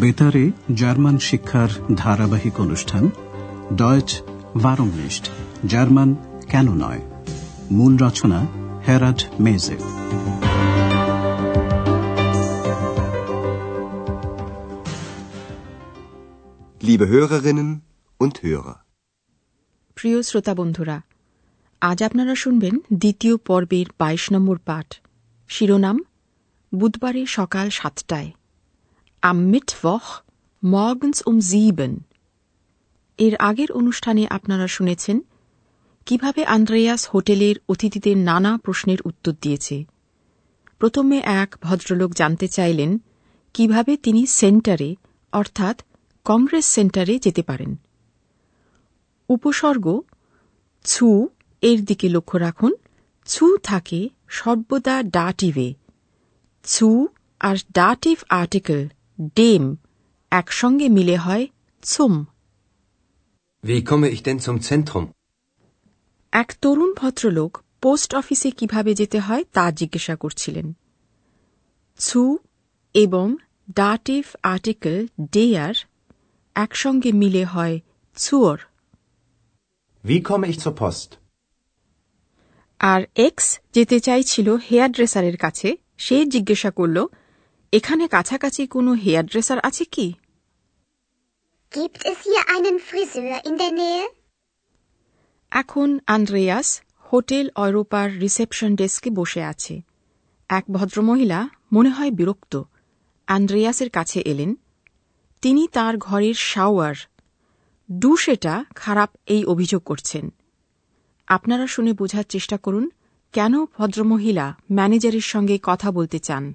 বেতারে জার্মান শিক্ষার ধারাবাহিক অনুষ্ঠান ডয়েচ ভারমলিস্ট জার্মান কেন নয়? মূল রচনা হেরাড মেজে Liebe Hörerinnen und Hörer. প্রিয় শ্রোতা বন্ধুরা আজ আপনারা শুনবেন দ্বিতীয় পর্বের বাইশ নম্বর পাঠ। শিরোনাম বুধবারে সকাল সাতটায়। Am Mittwoch morgens um sieben. এর আগের অনুষ্ঠানে আপনারা শুনেছেন, কীভাবে আন্দ্রেয়াস হোটেলের অতিথিদের নানা প্রশ্নের উত্তর দিয়েছে। প্রথমে এক ভদ্রলোক জানতে চাইলেন, কীভাবে তিনি সেন্টারে, অর্থাৎ কংগ্রেস সেন্টারে যেতে পারেন। উপসর্গ, ছু এর দিকে লক্ষ্য রাখুন। ছু থাকে সর্বদা ডাটিভে। ছু আর ডাটিভ আর্টিকেল ডেম একসঙ্গে মিলে হয় Sum Wie komme ich denn zum Zentrum? এক তরুণ ভদ্রলোক পোস্ট অফিসে কীভাবে যেতে হয় তা জিজ্ঞাসা করছিলেন ছু এবং ডাটিভ আর্টিকেল ডেয়ার একসঙ্গে মিলে হয় ছুয়র Wie komme ich zur Post? আর এক্স যেতে চাইছিল হেয়ার ড্রেসারের কাছে সে জিজ্ঞাসা করল এখানে কাছাকাছি কোনো হেয়ার ড্রেসার আছে কি? Gibt es hier einen Friseur in der Nähe? এখন আন্দ্রেয়াস হোটেল অরোপার রিসেপশন ডেস্কে বসে আছে। এক ভদ্রমহিলা মনে হয় বিরক্ত। আন্দ্রেয়াসের কাছে এলেন। তিনি তার ঘরের শাওয়ার। ডুশেটা খারাপ এই অভিযোগ করছেন। আপনারা শুনে বোঝার চেষ্টা করুন কেন ভদ্রমহিলা ম্যানেজারের সঙ্গে কথা বলতে চান?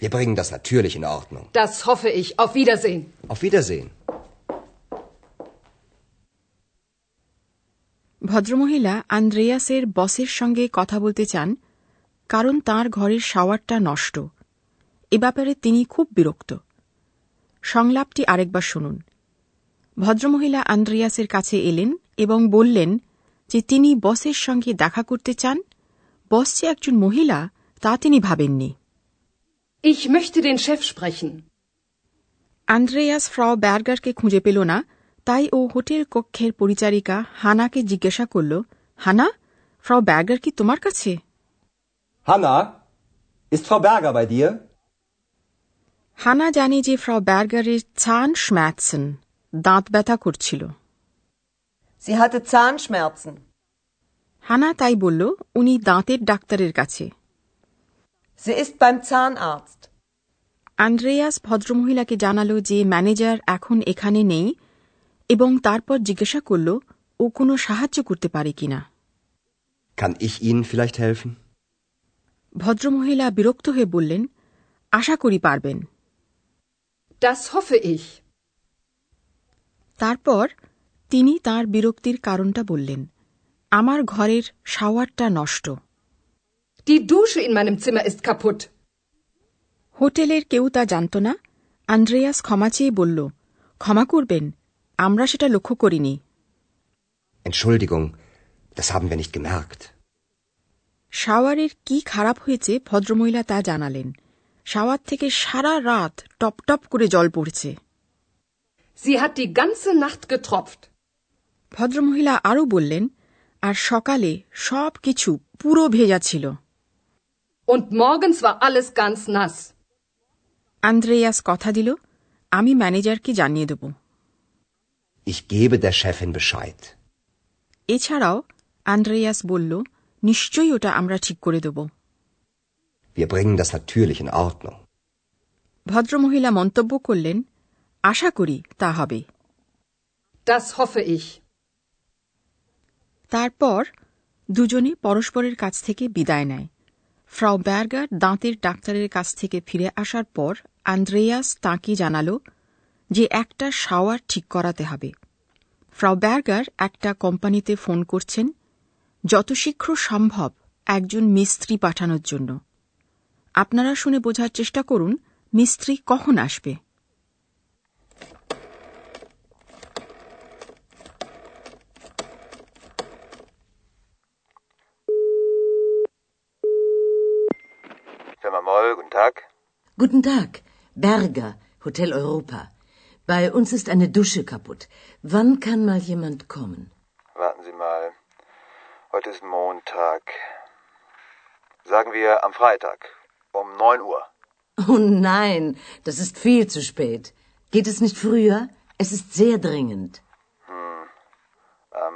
Wir bringen das natürlich in Ordnung. Das hoffe ich. Auf Wiedersehen. Auf Wiedersehen. ভদ্রমহিলা আন্দ্রেয়াসের বসের সঙ্গে কথা বলতে চান কারণ তার ঘরের শাওয়ারটা নষ্ট এ ব্যাপারে তিনি খুব বিরক্ত সংলাপটি আরেকবার শুনুন ভদ্রমহিলা আন্দ্রেয়াসের কাছে এলেন এবং বললেন যে তিনি বসের সঙ্গে দেখা করতে চান বস যে একজন মহিলা তা তিনি ভাবেননি Ich möchte den Chef sprechen. Andreas Frau ব্যার্গারকে খুঁজে পেল না তাই ও হোটেল কক্ষের পরিচারিকা হানাকে জিজ্ঞাসা করল হানা ফ্রাও ব্যার্গার কি তোমার কাছে Hanna, ist Frau Berger bei dir? হানা জানে যে ফ্রাও ব্যার্গারের ছান স্ম্যাটসন দাঁত ব্যথা করছিল Sie hatte Zahnschmerzen. হানা তাই বলল উনি দাঁতের ডাক্তারের কাছে Sie ist beim Zahnarzt. Andreas ভদ্রমহিলাকে জানালো যে ম্যানেজার এখন এখানে নেই এবং তারপর জিজ্ঞাসা করল ও কোনো সাহায্য করতে পারে কিনা Kann ich Ihnen vielleicht helfen? ভদ্রমহিলা বিরক্ত হয়ে বললেন আশা করি পারবেন Das hoffe ich. তারপর তিনি তার বিরক্তির কারণটা বললেন আমার ঘরের শাওয়ারটা নষ্ট Die Dusche in meinem Zimmer ist kaputt. হোটেলের কেউ তা জানত না আন্দ্রেয়াস ক্ষমা চেয়ে বলল ক্ষমা করবেন আমরা সেটা লক্ষ্য করিনি Entschuldigung, das haben wir nicht gemerkt. শাওয়ারের কি খারাপ হয়েছে ভদ্রমহিলা তা জানালেন শাওয়ার থেকে সারা রাত টপ টপ করে জল পড়ছে Sie hat die ganze Nacht getropft. ভদ্রমহিলা আরও বললেন আর সকালে সব কিছু পুরো ভেজা ছিল Und morgens war alles ganz nass. Andreas কথা দিল আমি ম্যানেজারকে জানিয়ে দেব Ich gebe der Chefin Bescheid. এছাড়াও আন্দ্রেয়াস বলল নিশ্চয়ই ওটা আমরা ঠিক করে দেব Wir bringen das natürlich in Ordnung. ভদ্রমহিলা মন্তব্য করলেন আশা করি তা হবে Das hoffe ich. তারপর দুজনে পরস্পরের কাছ থেকে বিদায় নেয় ফ্রাউ ব্যার্গার দাঁতের ডাক্তারের কাছ থেকে ফিরে আসার পর আন্দ্রেয়াস তাঁকে জানাল যে একটা শাওয়ার ঠিক করাতে হবে। ফ্রাউ ব্যার্গার একটা কোম্পানিতে ফোন করছেন, যত শীঘ্র সম্ভব একজন মিস্ত্রি পাঠানোর জন্য। আপনারা শুনে বোঝার চেষ্টা করুন, মিস্ত্রি কখন আসবে। Moll, guten Tag. Guten Tag, Berger, Hotel Europa. Bei uns ist eine Dusche kaputt. Wann kann mal jemand kommen? Warten Sie mal. Heute ist Montag. Sagen wir am Freitag um 9 Uhr. Oh nein, das ist viel zu spät. Geht es nicht früher? Es ist sehr dringend. Am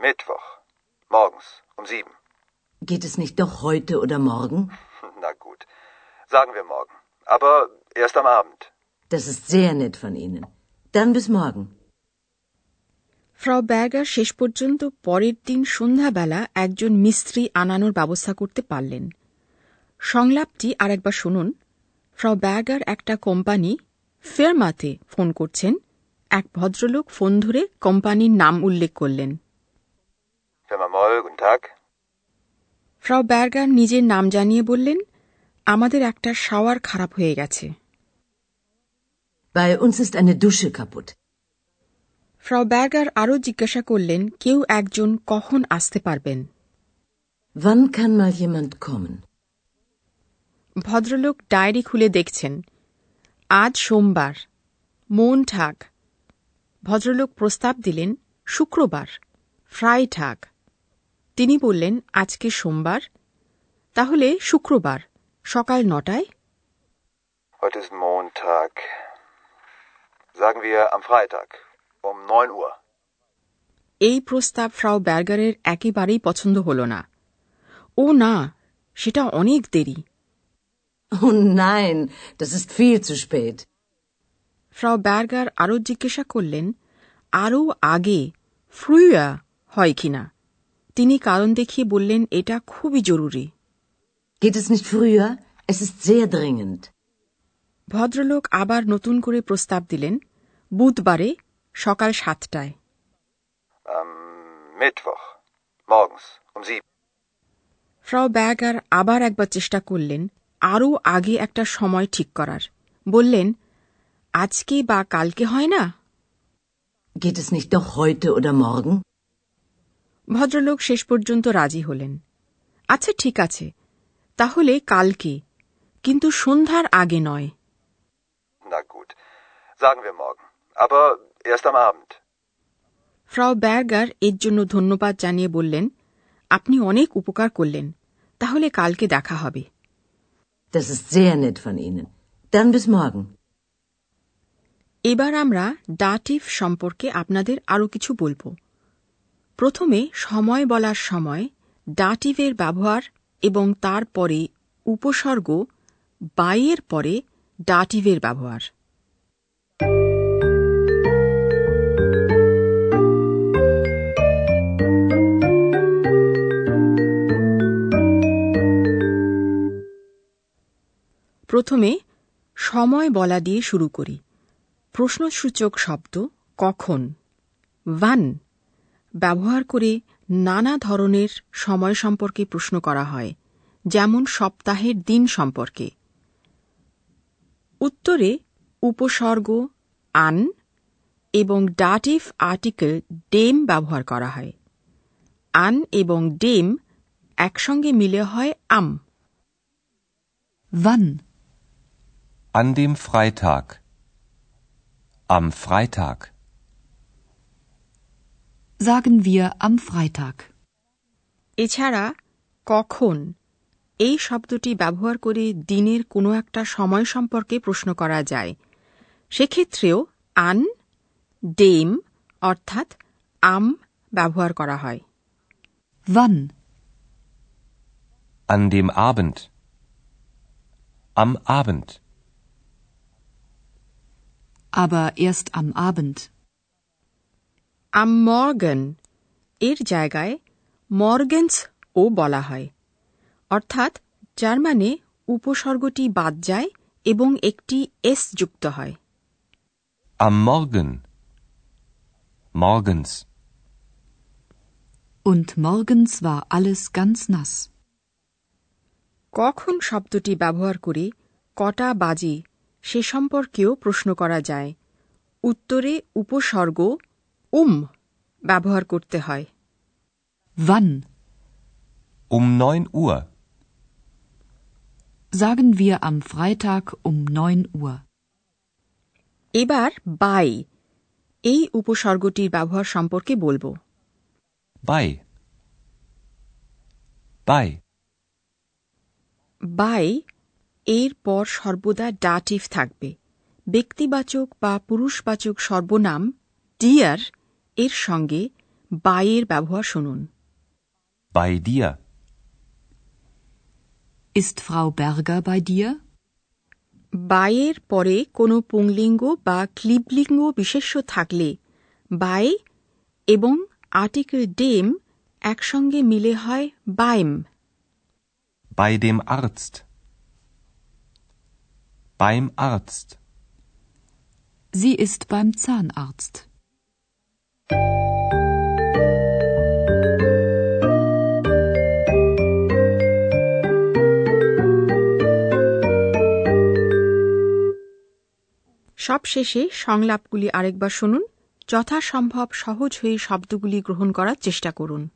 Mittwoch. Morgens um 7. Geht es nicht doch heute oder morgen? Na gut. Sagen wir morgen. Aber erst am Abend. Das ist sehr nett von Ihnen. Dann bis morgen. Frau Berger শেষ পর্যন্ত পরের দিন সন্ধ্যাবেলা একজন মিস্ত্রি আনানোর ব্যবস্থা করতে পারলেন সংলাপটি আরেকবার শুনুন ফ্রাউ ব্যার্গার একটা কোম্পানি ফেরমাতে ফোন করছেন এক ভদ্রলোক ফোন ধরে কোম্পানির নাম উল্লেখ করলেন. ফ্রাউ ব্যার্গার নিজের নাম জানিয়ে বললেন আমাদের একটা শাওয়ার খারাপ হয়ে গেছে। Bei uns ist eine Dusche kaputt. Frau Berger আরও জিজ্ঞাসা করলেন কেউ একজন কখন আসতে পারবেন? Wann kann mal jemand kommen? ভদ্রলোক ডায়েরি খুলে দেখছেন। আজ সোমবার। মন ঠাক। ভদ্রলোক প্রস্তাব দিলেন শুক্রবার। ফ্রাই ঠাক। তিনি বললেন আজকে সোমবার? তাহলে শুক্রবার। সকাল নটায় Heute ist Montag. Sagen wir am Freitag um 9 Uhr. এই প্রস্তাব ফ্রাউ ব্যার্গারের একেবারেই পছন্দ হল না ও না সেটা অনেক দেরি Oh nein, das ist viel zu spät. Frau Berger আরও জিজ্ঞাসা করলেন আরও আগে ফ্রুয়া হয় কিনা তিনি কারণ দেখিয়ে বললেন এটা খুবই জরুরি Geht es nicht früher? Es ist sehr dringend. ভদ্রলোক আবার নতুন করে প্রস্তাব দিলেন বুধবারে সকাল সাতটায় Mittwoch. Morgens um 7. ফ্রাউ ব্যাগার আবার একবার চেষ্টা করলেন আরও আগে একটা সময় ঠিক করার বললেন আজকে বা কালকে হয় না Geht es nicht doch heute oder morgen? ভদ্রলোক শেষ পর্যন্ত রাজি হলেন আচ্ছা ঠিক আছে তাহলে কালকে কিন্তু সন্ধ্যার আগে নয় Na gut. Sagen wir morgen. Aber erst am Abend. Frau Berger এর জন্য ধন্যবাদ জানিয়ে বললেন আপনি অনেক উপকার করলেন তাহলে কালকে দেখা হবে Das ist sehr nett von Ihnen. Dann bis morgen. এবার আমরা ডাটিভ সম্পর্কে আপনাদের আরও কিছু বলব প্রথমে সময় বলার সময় ডাটিভের ব্যবহার এবং তারপরে উপসর্গ বাইয়ের পরে ডাটিভের ব্যবহার। প্রথমে সময় বলা দিয়ে শুরু করি। প্রশ্নসূচক শব্দ কখন? ওয়ান। ব্যবহার করে নানা ধরনের সময় সম্পর্কে প্রশ্ন করা হয় যেমন সপ্তাহের দিন সম্পর্কে উত্তরে উপসর্গ আন এবং ডাটিভ আর্টিকেল ডেম ব্যবহার করা হয় আন এবং ডেম একসঙ্গে মিলে হয় আম Wann? An dem Freitag. Am Freitag. Sagen wir am Freitag. এছাড়া কখন এই শব্দটি ব্যবহার করে দিনের কোনো একটা সময় সম্পর্কে প্রশ্ন করা যায় সেক্ষেত্রেও আন ডেম অর্থাৎ আম ব্যবহার করা হয় Wann? An dem Abend. Am Abend. Aber erst am Abend. আম মর্গন এর জায়গায় মর্গেন্স ও বলা হয় অর্থাৎ যার মানে উপসর্গটি বাদ যায় এবং একটি এস যুক্ত হয় Am Morgen. Morgens. Und morgens war alles ganz nass. কখন শব্দটি ব্যবহার করে কটা বাজে সে সম্পর্কেও প্রশ্ন করা যায় উত্তরে উপসর্গ উম ব্যবহার করতে হয় Wann? Um 9 Uhr. Sagen wir am Freitag um 9 Uhr. এবার বাই এই উপসর্গটির ব্যবহার সম্পর্কে বলব বাই বাই বাই এর পর সর্বদা ডাটিভ থাকবে ব্যক্তিবাচক বা পুরুষবাচক সর্বনাম ডিয়ার এর সঙ্গে বাইয়ের ব্যবহার শুনুন Bei dir. Ist Frau Berger bei dir? বায়ের পরে কোনো পুংলিঙ্গ বা ক্লিবলিঙ্গ বিশেষ্য থাকলে বাই এবং আর্টিকেল ডেম একসঙ্গে মিলে হয় বাইম Bei dem Arzt. Beim Arzt. Sie ist beim Zahnarzt. সবশেষে সংলাপগুলি আরেকবার শুনুন। যথাসম্ভব সহজ হয়ে শব্দগুলি গ্রহণ করার চেষ্টা করুন।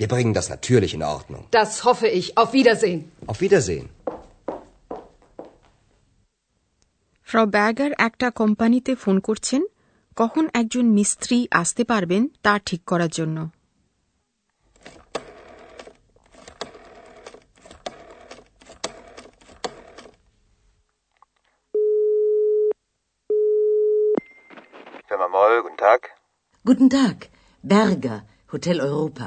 Wir bringen das natürlich in Ordnung. Das hoffe ich. Auf Wiedersehen. Auf Wiedersehen. ফ্রাউ ব্যাগার একটা কোম্পানিতে ফোন করছেন কখন একজন মিস্ত্রি আসতে পারবেন তা ঠিক করার জন্য Firma Moll, guten Tag. Guten Tag, Berger, Hotel Europa.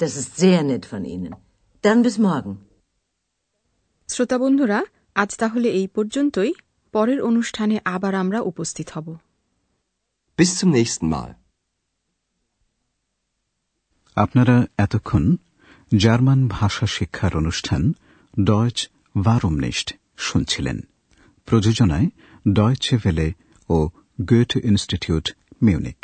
Das ist sehr nett von Ihnen. Dann bis morgen. শ্রোতা বন্ধুরা আজ তাহলে এই পর্যন্তই পরের অনুষ্ঠানে আবার আমরা উপস্থিত হব Bis zum nächsten Mal. আপনারা এতক্ষণ জার্মান ভাষা শিক্ষার অনুষ্ঠান ডয়েচ ভারুমনিস্ট শুনছিলেন প্রযোজনায় ডয়েচে ভেলে ও গোয়েট ইনস্টিটিউট মিউনিক